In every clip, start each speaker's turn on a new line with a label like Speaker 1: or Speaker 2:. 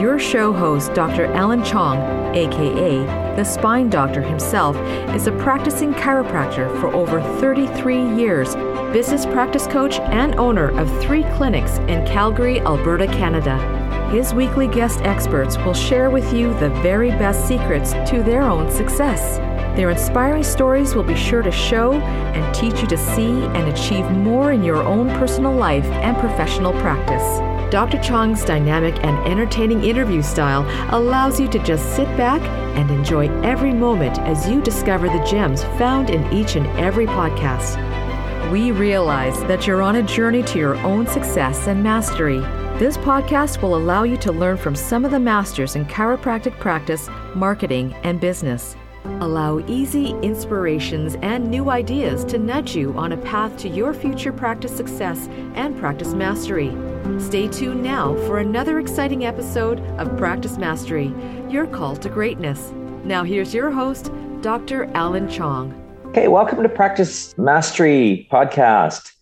Speaker 1: Your show host, Dr. Alan Chong, aka the Spine Doctor himself, is a practicing chiropractor for over 33 years, business practice coach, and owner of three clinics in Calgary, Alberta, Canada. His weekly guest experts will share with you the very best secrets to their own success. Their inspiring stories will be sure to show and teach you to see and achieve more in your own personal life and professional practice. Dr. Chong's dynamic and entertaining interview style allows you to just sit back and enjoy every moment as you discover the gems found in each and every podcast. We realize that you're on a journey to your own success and mastery. This podcast will allow you to learn from some of the masters in chiropractic practice, marketing, and business. Allow easy inspirations and new ideas to nudge you on a path to your future practice success and practice mastery. Stay tuned now for another exciting episode of Practice Mastery, your call to greatness. Now, here's your host, Dr. Alan Chong.
Speaker 2: Okay, welcome to Practice Mastery Podcast.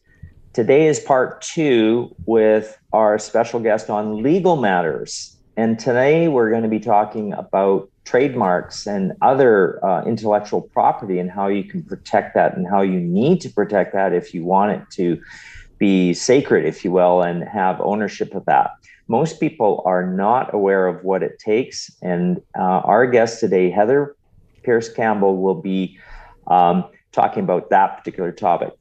Speaker 2: Today is part two with our special guest on legal matters. And today we're going to be talking about trademarks and other uh, intellectual property and how you can protect that and how you need to protect that if you want it to be sacred, if you will, and have ownership of that. Most people are not aware of what it takes. And uh, our guest today, Heather Pierce Campbell, will be um, talking about that particular topic.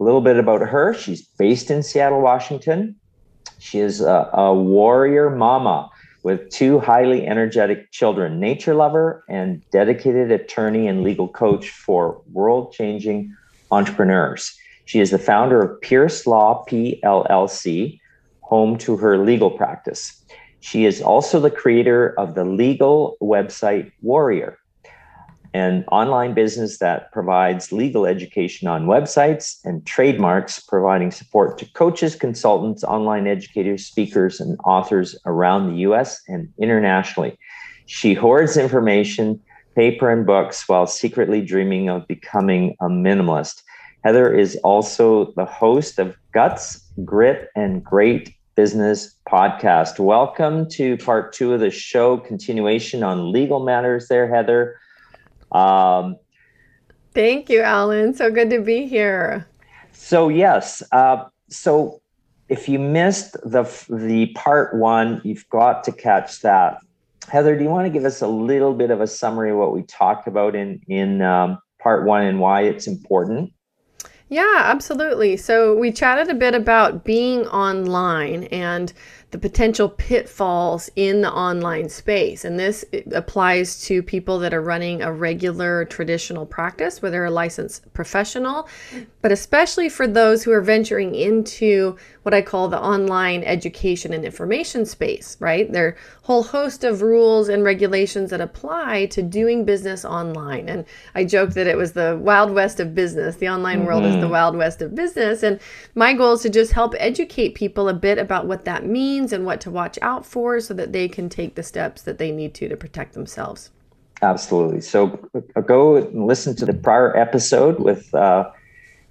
Speaker 2: A little bit about her. She's based in Seattle, Washington. She is a, a warrior mama with two highly energetic children, nature lover and dedicated attorney and legal coach for world changing entrepreneurs. She is the founder of Pierce Law PLLC, home to her legal practice. She is also the creator of the legal website Warrior, an online business that provides legal education on websites and trademarks, providing support to coaches, consultants, online educators, speakers, and authors around the US and internationally. She hoards information, paper, and books while secretly dreaming of becoming a minimalist. Heather is also the host of Guts, Grit, and Great Business podcast. Welcome to part two of the show, continuation on legal matters there, Heather.
Speaker 3: Um, Thank you, Alan. So good to be here.
Speaker 2: So yes, uh, so if you missed the the part one, you've got to catch that. Heather, do you want to give us a little bit of a summary of what we talked about in in um, part one and why it's important?
Speaker 3: Yeah, absolutely. So we chatted a bit about being online and the potential pitfalls in the online space. And this eh, applies to people that are running a regular traditional practice where they're a licensed professional, but especially for those who are venturing into what I call the online education and information space, right? A whole host of rules and regulations that apply to doing business online. And I joke that it was the wild west of business. The online mm-hmm. world is the mm-hmm. wild west of business. And my goal is to just help educate people a bit about what that means and what to watch out for so that they can take the steps that they need to to protect themselves.
Speaker 2: Absolutely. So uh, go and listen to the prior episode with uh,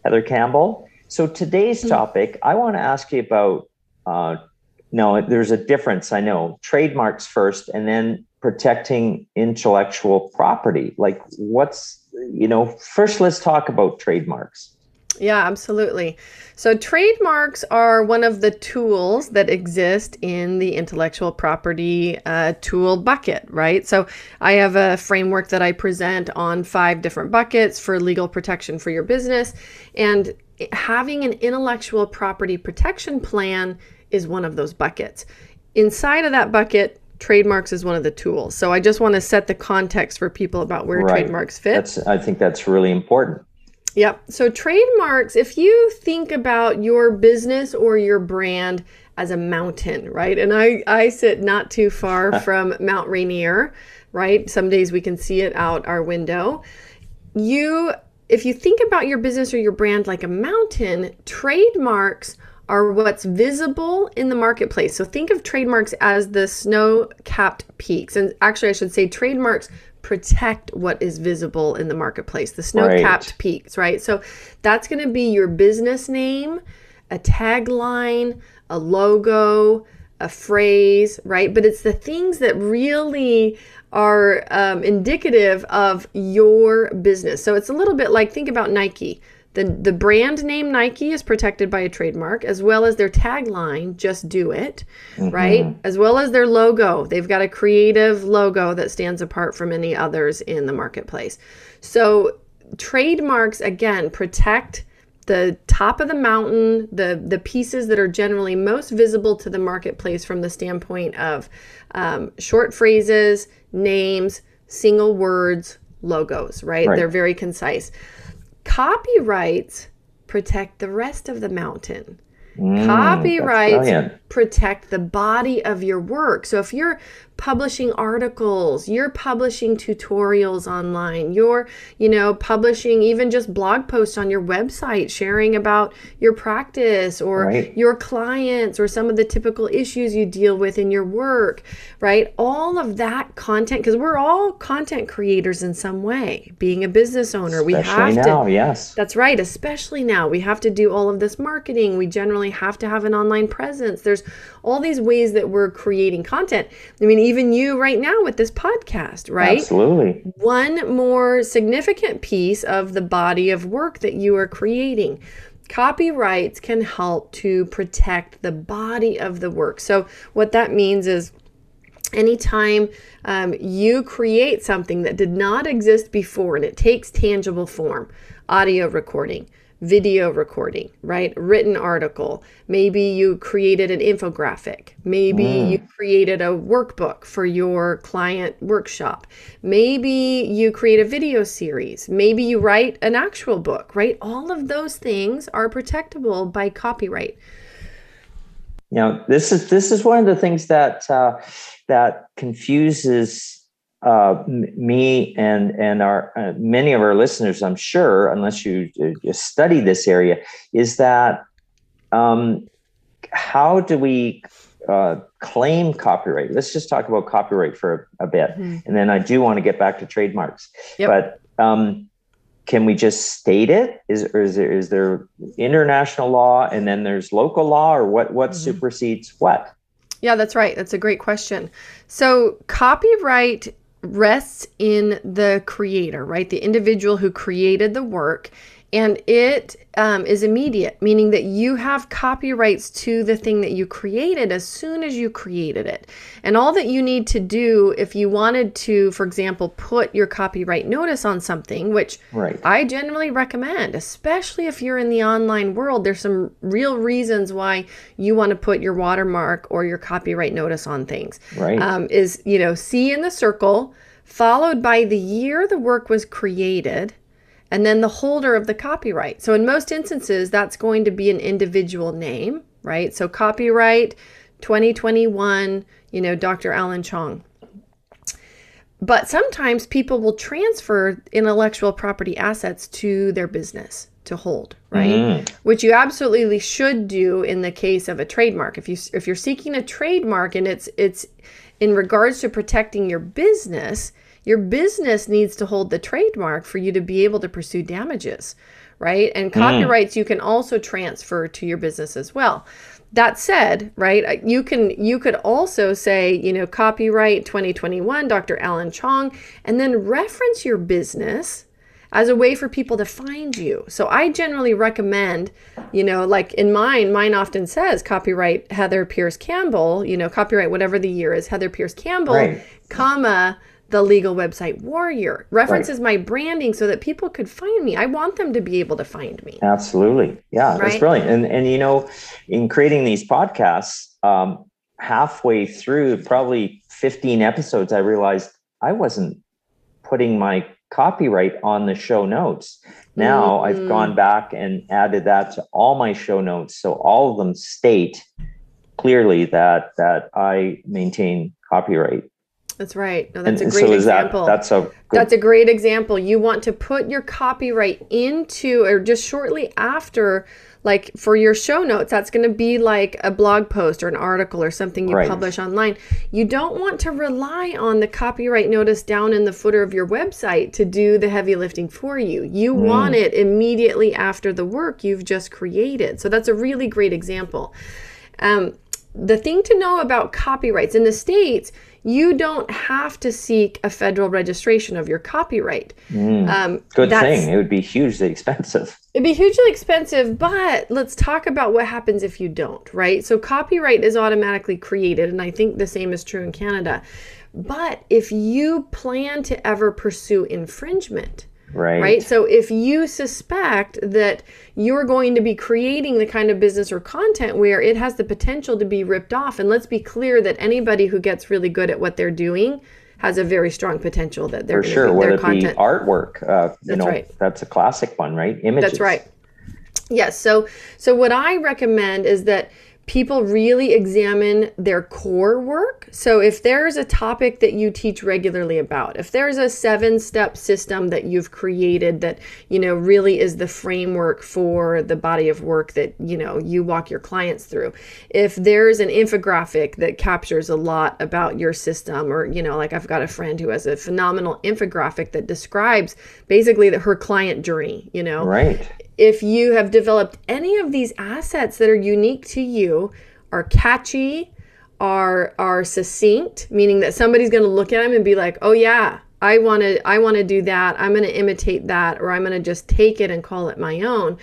Speaker 2: Heather Campbell. So today's mm-hmm. topic, I want to ask you about. Uh, no, there's a difference. I know trademarks first, and then protecting intellectual property. Like, what's you know? First, let's talk about trademarks.
Speaker 3: Yeah, absolutely. So, trademarks are one of the tools that exist in the intellectual property uh, tool bucket, right? So, I have a framework that I present on five different buckets for legal protection for your business. And having an intellectual property protection plan is one of those buckets. Inside of that bucket, trademarks is one of the tools. So, I just want to set the context for people about where right. trademarks fit.
Speaker 2: That's, I think that's really important.
Speaker 3: Yep. So trademarks, if you think about your business or your brand as a mountain, right? And I, I sit not too far from Mount Rainier, right? Some days we can see it out our window. You, if you think about your business or your brand like a mountain, trademarks are what's visible in the marketplace. So think of trademarks as the snow capped peaks. And actually, I should say trademarks protect what is visible in the marketplace, the snow capped right. peaks, right? So that's going to be your business name, a tagline, a logo, a phrase, right? But it's the things that really are um, indicative of your business. So it's a little bit like think about Nike. The, the brand name Nike is protected by a trademark, as well as their tagline, just do it, mm-hmm. right? As well as their logo. They've got a creative logo that stands apart from any others in the marketplace. So, trademarks, again, protect the top of the mountain, the the pieces that are generally most visible to the marketplace from the standpoint of um, short phrases, names, single words, logos. Right? right? They're very concise. Copyrights protect the rest of the mountain. Mm, Copyrights protect the body of your work. So if you're publishing articles, you're publishing tutorials online, you're, you know, publishing even just blog posts on your website sharing about your practice or right. your clients or some of the typical issues you deal with in your work, right? All of that content because we're all content creators in some way. Being a business owner,
Speaker 2: especially
Speaker 3: we have
Speaker 2: now,
Speaker 3: to
Speaker 2: yes.
Speaker 3: That's right, especially now. We have to do all of this marketing. We generally have to have an online presence. There's all these ways that we're creating content. I mean, even you right now with this podcast, right?
Speaker 2: Absolutely.
Speaker 3: One more significant piece of the body of work that you are creating. Copyrights can help to protect the body of the work. So, what that means is anytime um, you create something that did not exist before and it takes tangible form, audio recording, video recording, right? Written article. Maybe you created an infographic. Maybe mm. you created a workbook for your client workshop. Maybe you create a video series. Maybe you write an actual book, right? All of those things are protectable by copyright.
Speaker 2: You know, this is this is one of the things that uh, that confuses uh, me and and our uh, many of our listeners, I'm sure, unless you, you study this area, is that um, how do we uh, claim copyright? Let's just talk about copyright for a, a bit, mm-hmm. and then I do want to get back to trademarks. Yep. But um, can we just state it? Is or is there is there international law and then there's local law, or what what mm-hmm. supersedes what?
Speaker 3: Yeah, that's right. That's a great question. So copyright rests in the creator, right? The individual who created the work. And it um, is immediate, meaning that you have copyrights to the thing that you created as soon as you created it. And all that you need to do, if you wanted to, for example, put your copyright notice on something, which right. I generally recommend, especially if you're in the online world, there's some real reasons why you want to put your watermark or your copyright notice on things.
Speaker 2: Right. Um,
Speaker 3: is, you know, see in the circle, followed by the year the work was created and then the holder of the copyright. So in most instances, that's going to be an individual name, right? So copyright 2021, you know, Dr. Alan Chong. But sometimes people will transfer intellectual property assets to their business to hold, right? Mm. Which you absolutely should do in the case of a trademark. If you if you're seeking a trademark and it's it's in regards to protecting your business, your business needs to hold the trademark for you to be able to pursue damages, right? And mm. copyrights mm. you can also transfer to your business as well. That said, right, you can you could also say, you know, copyright 2021 Dr. Alan Chong and then reference your business as a way for people to find you. So I generally recommend, you know, like in mine, mine often says copyright Heather Pierce Campbell, you know, copyright whatever the year is Heather Pierce Campbell, right. comma the legal website warrior references right. my branding so that people could find me i want them to be able to find me
Speaker 2: absolutely yeah right? that's brilliant and and you know in creating these podcasts um, halfway through probably 15 episodes i realized i wasn't putting my copyright on the show notes now mm-hmm. i've gone back and added that to all my show notes so all of them state clearly that that i maintain copyright
Speaker 3: that's right. No, that's and, a great so example.
Speaker 2: That, that's a good...
Speaker 3: that's a great example. You want to put your copyright into or just shortly after like for your show notes that's going to be like a blog post or an article or something you right. publish online you don't want to rely on the copyright notice down in the footer of your website to do the heavy lifting for you you mm. want it immediately after the work you've just created so that's a really great example um, the thing to know about copyrights in the states you don't have to seek a federal registration of your copyright.
Speaker 2: Mm, um, good thing. It would be hugely expensive.
Speaker 3: It'd be hugely expensive, but let's talk about what happens if you don't, right? So, copyright is automatically created, and I think the same is true in Canada. But if you plan to ever pursue infringement,
Speaker 2: Right.
Speaker 3: Right. So if you suspect that you're going to be creating the kind of business or content where it has the potential to be ripped off, and let's be clear that anybody who gets really good at what they're doing has a very strong potential that they're
Speaker 2: for sure. Whether it be artwork, uh, you that's know, right. that's a classic one, right? Images.
Speaker 3: That's right. Yes. So so what I recommend is that people really examine their core work. So, if there's a topic that you teach regularly about, if there's a seven step system that you've created that, you know, really is the framework for the body of work that, you know, you walk your clients through, if there's an infographic that captures a lot about your system, or, you know, like I've got a friend who has a phenomenal infographic that describes basically the, her client journey, you know,
Speaker 2: right
Speaker 3: if you have developed any of these assets that are unique to you, are catchy, are are succinct, meaning that somebody's going to look at them and be like, "Oh yeah, I want to I want to do that. I'm going to imitate that or I'm going to just take it and call it my own."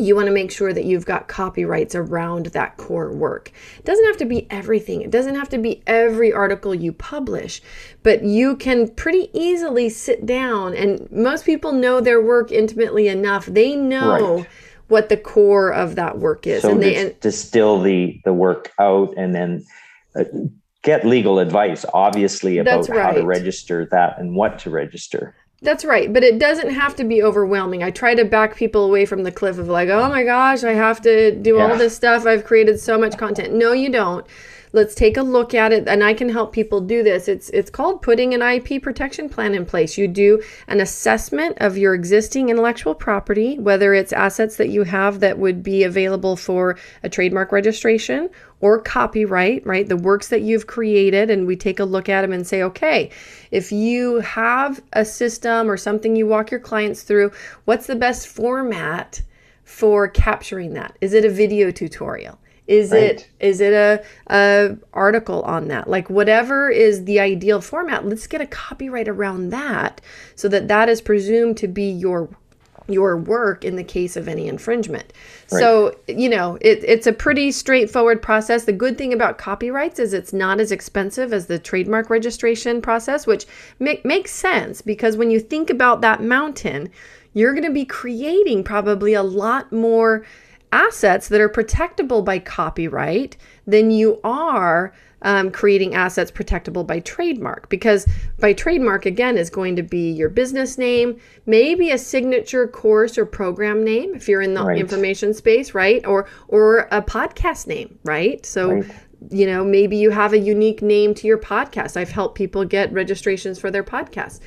Speaker 3: You want to make sure that you've got copyrights around that core work. It doesn't have to be everything, it doesn't have to be every article you publish, but you can pretty easily sit down and most people know their work intimately enough. They know. Right. What the core of that work is,
Speaker 2: so and they and, distill the the work out, and then uh, get legal advice, obviously, about right. how to register that and what to register.
Speaker 3: That's right, but it doesn't have to be overwhelming. I try to back people away from the cliff of like, oh my gosh, I have to do yeah. all this stuff. I've created so much content. No, you don't let's take a look at it and i can help people do this it's it's called putting an ip protection plan in place you do an assessment of your existing intellectual property whether it's assets that you have that would be available for a trademark registration or copyright right the works that you've created and we take a look at them and say okay if you have a system or something you walk your clients through what's the best format for capturing that is it a video tutorial is right. it is it a, a article on that? Like whatever is the ideal format, let's get a copyright around that so that that is presumed to be your your work in the case of any infringement. Right. So, you know, it, it's a pretty straightforward process. The good thing about copyrights is it's not as expensive as the trademark registration process, which make, makes sense because when you think about that mountain, you're going to be creating probably a lot more assets that are protectable by copyright than you are um, creating assets protectable by trademark. Because by trademark again is going to be your business name maybe a signature course or program name if you're in the right. information space right? Or or a podcast name right? So right. you know maybe you have a unique name to your podcast. I've helped people get registrations for their podcasts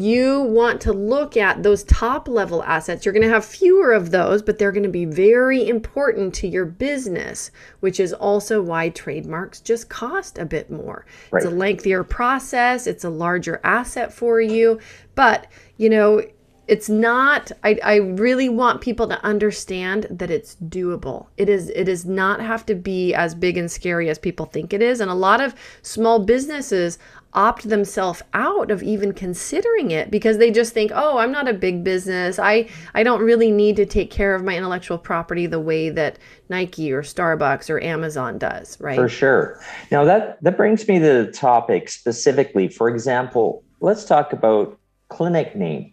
Speaker 3: you want to look at those top level assets. You're going to have fewer of those, but they're going to be very important to your business, which is also why trademarks just cost a bit more. Right. It's a lengthier process, it's a larger asset for you, but you know, it's not I, I really want people to understand that it's doable it is it does not have to be as big and scary as people think it is and a lot of small businesses opt themselves out of even considering it because they just think oh i'm not a big business i i don't really need to take care of my intellectual property the way that nike or starbucks or amazon does right
Speaker 2: for sure now that that brings me to the topic specifically for example let's talk about clinic name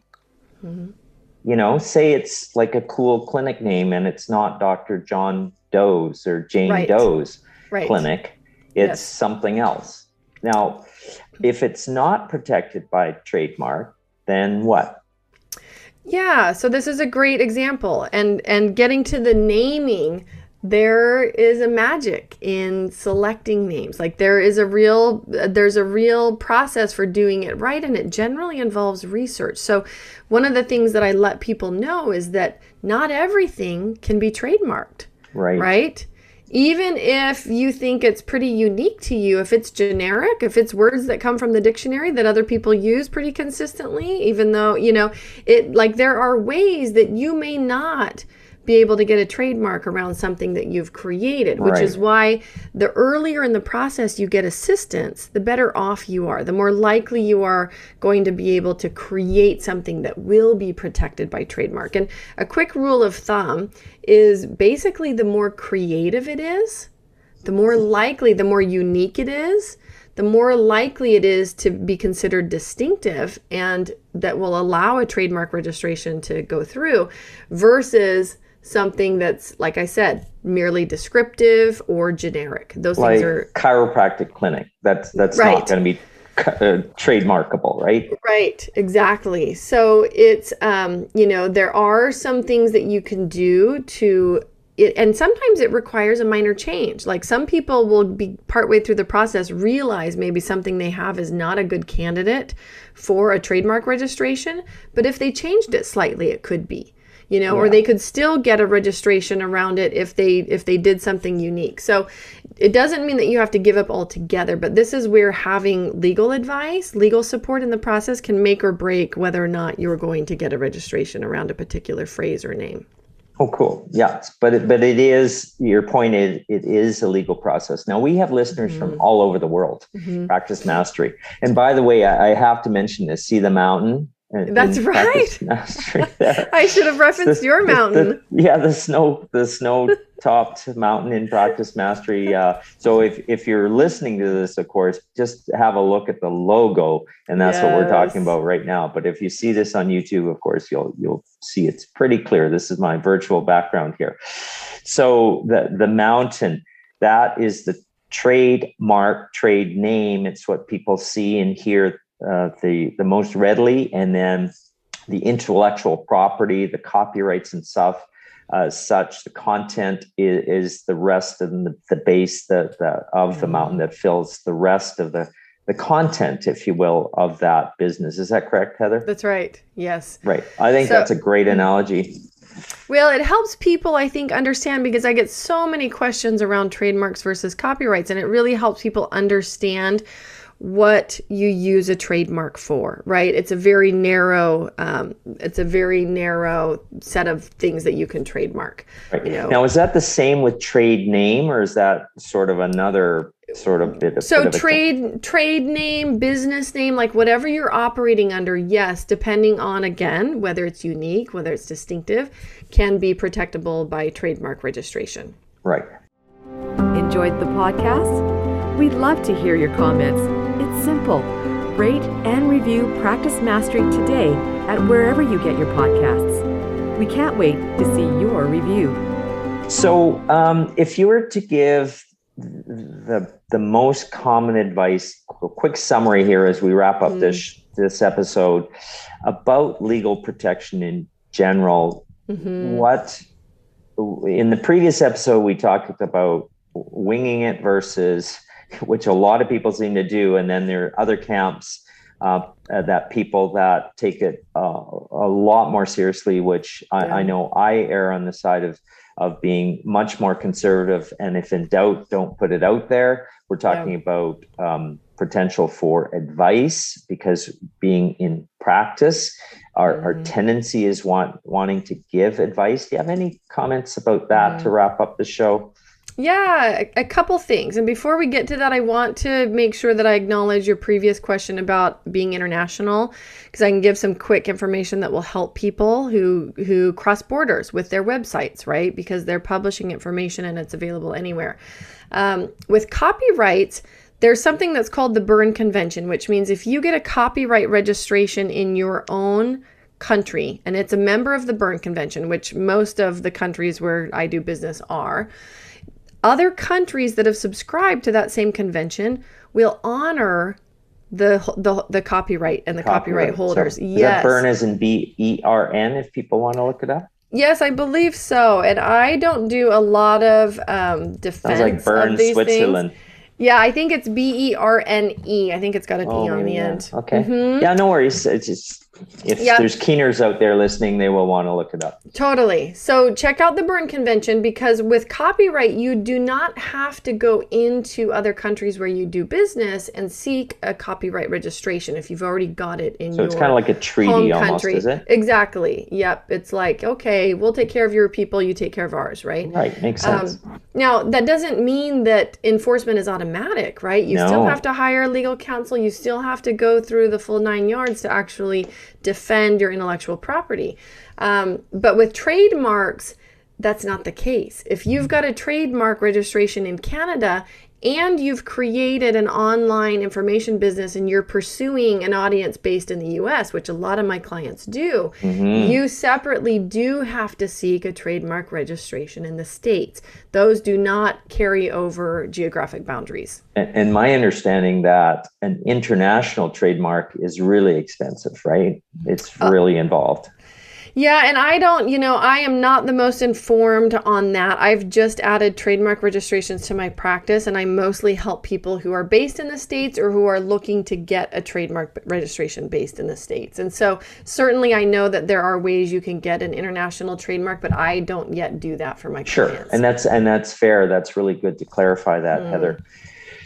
Speaker 2: mm-hmm. you know say it's like a cool clinic name and it's not dr john doe's or jane right. doe's right. clinic it's yes. something else now if it's not protected by trademark, then what?
Speaker 3: Yeah, so this is a great example. And and getting to the naming, there is a magic in selecting names. Like there is a real there's a real process for doing it right and it generally involves research. So one of the things that I let people know is that not everything can be trademarked.
Speaker 2: Right.
Speaker 3: Right? Even if you think it's pretty unique to you, if it's generic, if it's words that come from the dictionary that other people use pretty consistently, even though, you know, it like there are ways that you may not be able to get a trademark around something that you've created, which
Speaker 2: Right.
Speaker 3: is why the earlier in the process you get assistance, the better off you are. The more likely you are going to be able to create something that will be protected by trademark. And a quick rule of thumb is basically the more creative it is, the more likely, the more unique it is, the more likely it is to be considered distinctive and that will allow a trademark registration to go through versus something that's, like I said, merely descriptive or generic. Those
Speaker 2: like
Speaker 3: things are
Speaker 2: chiropractic clinic. That's that's
Speaker 3: Right.
Speaker 2: not going to be uh, trademarkable, right?
Speaker 3: Right, exactly. So it's um, you know, there are some things that you can do to it, and sometimes it requires a minor change. Like some people will be partway through the process realize maybe something they have is not a good candidate for a trademark registration, but if they changed it slightly, it could be. You know, or they could still get a registration around it if they if they did something unique. So it doesn't mean that you have to give up altogether, but this is where having legal advice, legal support in the process can make or break whether or not you're going to get a registration around a particular phrase or name.
Speaker 2: Oh, cool. Yeah, but it, but it is your point. Is it is a legal process. Now we have listeners from all over the world.
Speaker 3: Mhm.
Speaker 2: Practice Mastery, and by the way, I, I have to mention this. See the mountain. In-
Speaker 3: That's
Speaker 2: in
Speaker 3: right.
Speaker 2: Practice Mastery there.
Speaker 3: I should have referenced
Speaker 2: The-
Speaker 3: your mountain.
Speaker 2: the- yeah, the snow, the snow topped mountain in practice mastery. Uh, so if if you're listening to this, of course, just have a look at the logo, and that's what we're talking about right now. But if you see this on YouTube, of course, you'll you'll see it's pretty clear. This is my virtual background here. So the the mountain that is the trademark trade name. It's what people see and hear uh, the the most readily, and then the intellectual property, the copyrights and stuff. Uh, such the content is, is the rest of the, the base the, the, of the mountain that fills the rest of the the content, if you will, of that business. Is that correct, Heather?
Speaker 3: That's right. Yes.
Speaker 2: Right. I think
Speaker 3: So-
Speaker 2: that's a great analogy.
Speaker 3: Well, it helps people, I think, understand because I get so many questions around trademarks versus copyrights, and it really helps people understand what you use a trademark for, right? It's a very narrow, um, it's a very narrow set of things that you can trademark.
Speaker 2: Right.
Speaker 3: You know.
Speaker 2: Now, is that the same with trade name, or is that sort of another sort of bit of
Speaker 3: So
Speaker 2: bit of a-
Speaker 3: trade trade name, business name, like whatever you're operating under, yes, depending on again whether it's unique, whether it's distinctive, can be protectable by trademark registration.
Speaker 2: right?
Speaker 1: Enjoyed the podcast? We'd love to hear your comments. Simple. Rate and review Practice Mastery today at wherever you get your podcasts. We can't wait to see your review.
Speaker 2: So, um, if you were to give the the most common advice, a quick summary here as we wrap up this this episode about legal protection in general,
Speaker 3: Mhm.
Speaker 2: what in the previous episode we talked about winging it versus which a lot of people seem to do and then there are other camps uh, uh, that people that take it uh, a lot more seriously which I, I know i err on the side of of being much more conservative and if in doubt don't put it out there. We're talking about um, potential for advice because being in practice our, our
Speaker 3: Mhm.
Speaker 2: tendency is want wanting to give advice. Do you have any comments about that to wrap up the show
Speaker 3: Yeah, a, couple things. And before we get to that, I want to make sure that I acknowledge your previous question about being international because I can give some quick information that will help people who who cross borders with their websites, right? Because they're publishing information and it's available anywhere. Um, with copyrights, there's something that's called the Berne Convention, which means if you get a copyright registration in your own country and it's a member of the Berne Convention, which most of the countries where I do business are, other countries that have subscribed to that same convention will honor the the, the copyright and the copyright, holders.
Speaker 2: So, is
Speaker 3: yes.
Speaker 2: burn as in B E R N if people want to look it up?
Speaker 3: Yes, I believe so. And I don't do a lot of um, defense
Speaker 2: Sounds like Bern,
Speaker 3: of these
Speaker 2: Switzerland.
Speaker 3: things. Yeah, I think it's B E R N E. I think it's got an E on the
Speaker 2: yeah.
Speaker 3: end.
Speaker 2: Okay.
Speaker 3: Mhm.
Speaker 2: Yeah, no worries. It's just if
Speaker 3: Yep.
Speaker 2: there's keeners out there listening, they will want to look it up.
Speaker 3: Totally. So check out the Berne Convention because with copyright, you do not have to go into other countries where you do business and seek a copyright registration if you've already got it in
Speaker 2: So
Speaker 3: your So
Speaker 2: it's kind of like a treaty almost,
Speaker 3: country.
Speaker 2: is it?
Speaker 3: Exactly. Yep. It's like, okay, we'll take care of your people, you take care of ours, right?
Speaker 2: Right, makes sense.
Speaker 3: Um, now, that doesn't mean that enforcement is automatic, right? You still have to hire legal counsel. You still have to go through the full nine yards to actually defend your intellectual property. Um, but with trademarks, that's not the case. If you've got a trademark registration in Canada and you've created an online information business and you're pursuing an audience based in the US, which a lot of my clients do,
Speaker 2: Mm-hmm.
Speaker 3: you separately do have to seek a trademark registration in the States. Those do not carry over geographic boundaries.
Speaker 2: And, and my understanding that an international trademark is really expensive, right? It's
Speaker 3: Uh,
Speaker 2: really involved.
Speaker 3: Yeah, and I don't, you know, I am not the most informed on that. I've just added trademark registrations to my practice, and I mostly help people who are based in the States or who are looking to get a trademark registration based in the States. And so, certainly, I know that there are ways you can get an international trademark, but I don't yet do that for my
Speaker 2: Sure,
Speaker 3: clients. Sure.
Speaker 2: And that's and that's fair. That's really good to clarify that,
Speaker 3: Mm.
Speaker 2: Heather.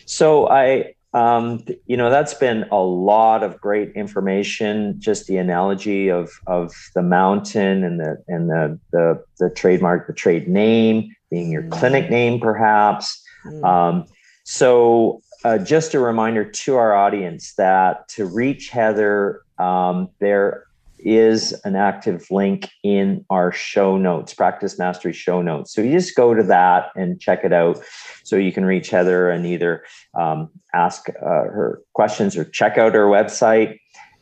Speaker 2: So I, um, you know, that's been a lot of great information. Just the analogy of of the mountain and the and the the, the trademark, the trade name being your
Speaker 3: Mm.
Speaker 2: clinic name, perhaps.
Speaker 3: Mm.
Speaker 2: Um, so, uh, just a reminder to our audience that to reach Heather, um, there is an active link in our show notes, Practice Mastery show notes. So, you just go to that and check it out. So, you can reach Heather and either um, ask uh, her questions or check out her website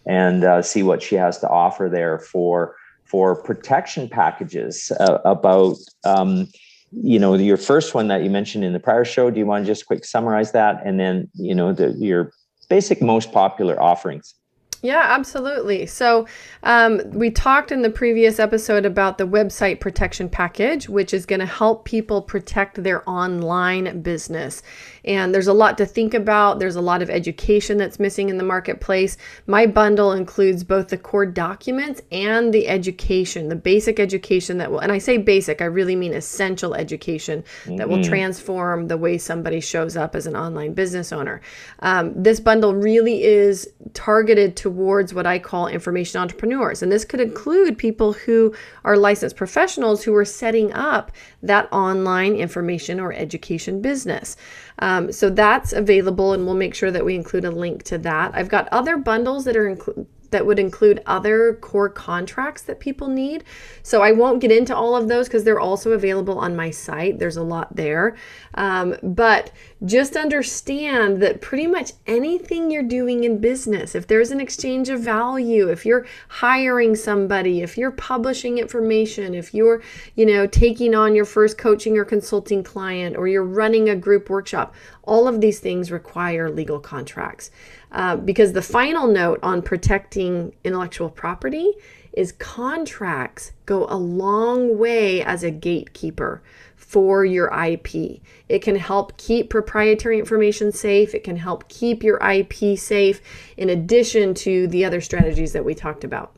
Speaker 2: and uh, see what she has to offer there for for protection packages uh, about um, you know your first one that you mentioned in the prior show do you want to just quick summarize that and then you know the, your basic most popular offerings
Speaker 3: Yeah, absolutely. So, um, we talked in the previous episode about the website protection package, which is going to help people protect their online business. And there's a lot to think about. There's a lot of education that's missing in the marketplace. My bundle includes both the core documents and the education, the basic education that will, and I say basic, I really mean essential education that will transform the way somebody shows up as an online business owner. Um, this bundle really is targeted towards what I call information entrepreneurs. And this could include people who are licensed professionals who are setting up that online information or education business. Um, so that's available, and we'll make sure that we include a link to that. I've got other bundles that are included that would include other core contracts that people need. So I won't get into all of those because they're also available on my site. There's a lot there. Um, but just understand that pretty much anything you're doing in business, if there's an exchange of value, if you're hiring somebody, if you're publishing information, if you're, you know, taking on your first coaching or consulting client, or you're running a group workshop, all of these things require legal contracts. Uh, because the final note on protecting intellectual property is contracts go a long way as a gatekeeper for your IP. It can help keep proprietary information safe, it can help keep your IP safe, in addition to the other strategies that we talked about.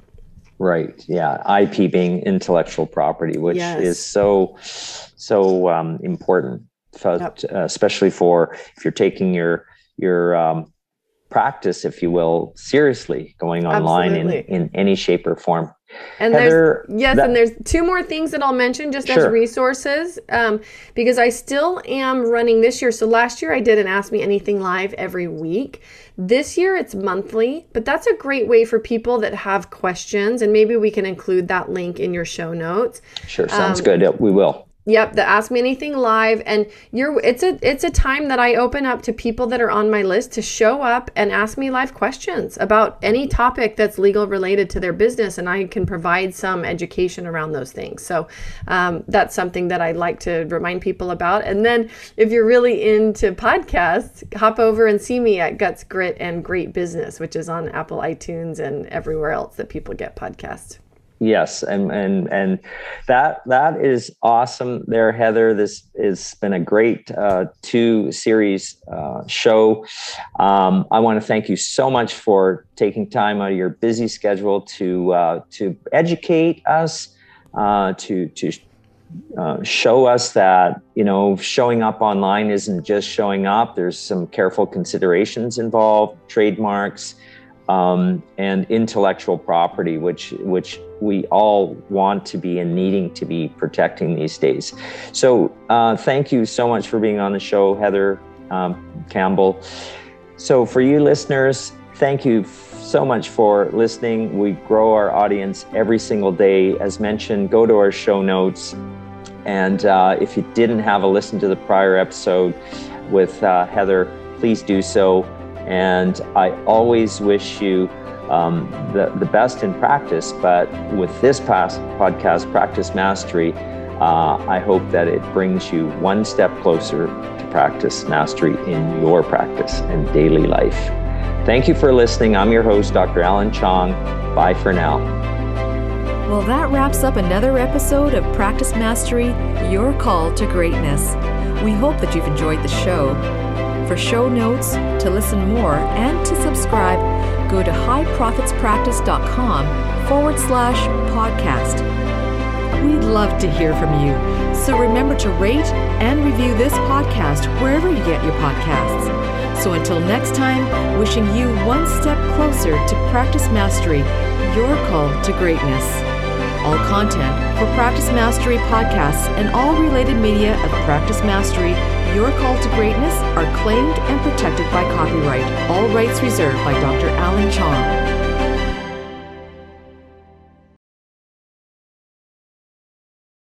Speaker 2: right yeah ip being intellectual property which
Speaker 3: Yes.
Speaker 2: is so so um, important for,
Speaker 3: Yep.
Speaker 2: uh, especially for if you're taking your your um, practice if you will seriously going online in,
Speaker 3: Absolutely.
Speaker 2: in any shape or form
Speaker 3: And
Speaker 2: Heather,
Speaker 3: there's yes,
Speaker 2: that-
Speaker 3: and there's two more things that I'll mention just as resources, um, because I still am running this year. So last year I did an Ask Me Anything live every week. This year it's monthly, but that's a great way for people that have questions, and maybe we can include that link in your show notes.
Speaker 2: sure sounds
Speaker 3: Um,
Speaker 2: good Yeah, we will
Speaker 3: Yep, the Ask Me Anything live, and you're it's a it's a time that I open up to people that are on my list to show up and ask me live questions about any topic that's legal related to their business, and I can provide some education around those things. So um, that's something that I like to remind people about. And then if you're really into podcasts, hop over and see me at Guts Grit and Great Business, which is on Apple iTunes and everywhere else that people get podcasts.
Speaker 2: Yes, and and and that that is awesome there, Heather. This has been a great uh, two series uh, show. Um, I want to thank you so much for taking time out of your busy schedule to uh, to educate us, uh, to to uh, show us that you know showing up online isn't just showing up. There's some careful considerations involved, trademarks um, and intellectual property, which which we all want to be and needing to be protecting these days. So, uh, thank you so much for being on the show, Heather um, Campbell. So, for you listeners, thank you so much for listening. We grow our audience every single day. As mentioned, go to our show notes. And uh, if you didn't have a listen to the prior episode with uh, Heather, please do so. And I always wish you um, the, the best in practice. But with this past podcast, Practice Mastery, uh, I hope that it brings you one step closer to practice mastery in your practice and daily life. Thank you for listening. I'm your host, Dr. Alan Chong. Bye for now.
Speaker 1: Well, that wraps up another episode of Practice Mastery Your Call to Greatness. We hope that you've enjoyed the show. For show notes, to listen more, and to subscribe, go to highprofitspractice.com forward slash podcast. We'd love to hear from you, so remember to rate and review this podcast wherever you get your podcasts. So until next time, wishing you one step closer to practice mastery, your call to greatness. All content for Practice Mastery podcasts and all related media of Practice Mastery your Call to Greatness are claimed and protected by copyright, all rights reserved by Dr. Alan Chong.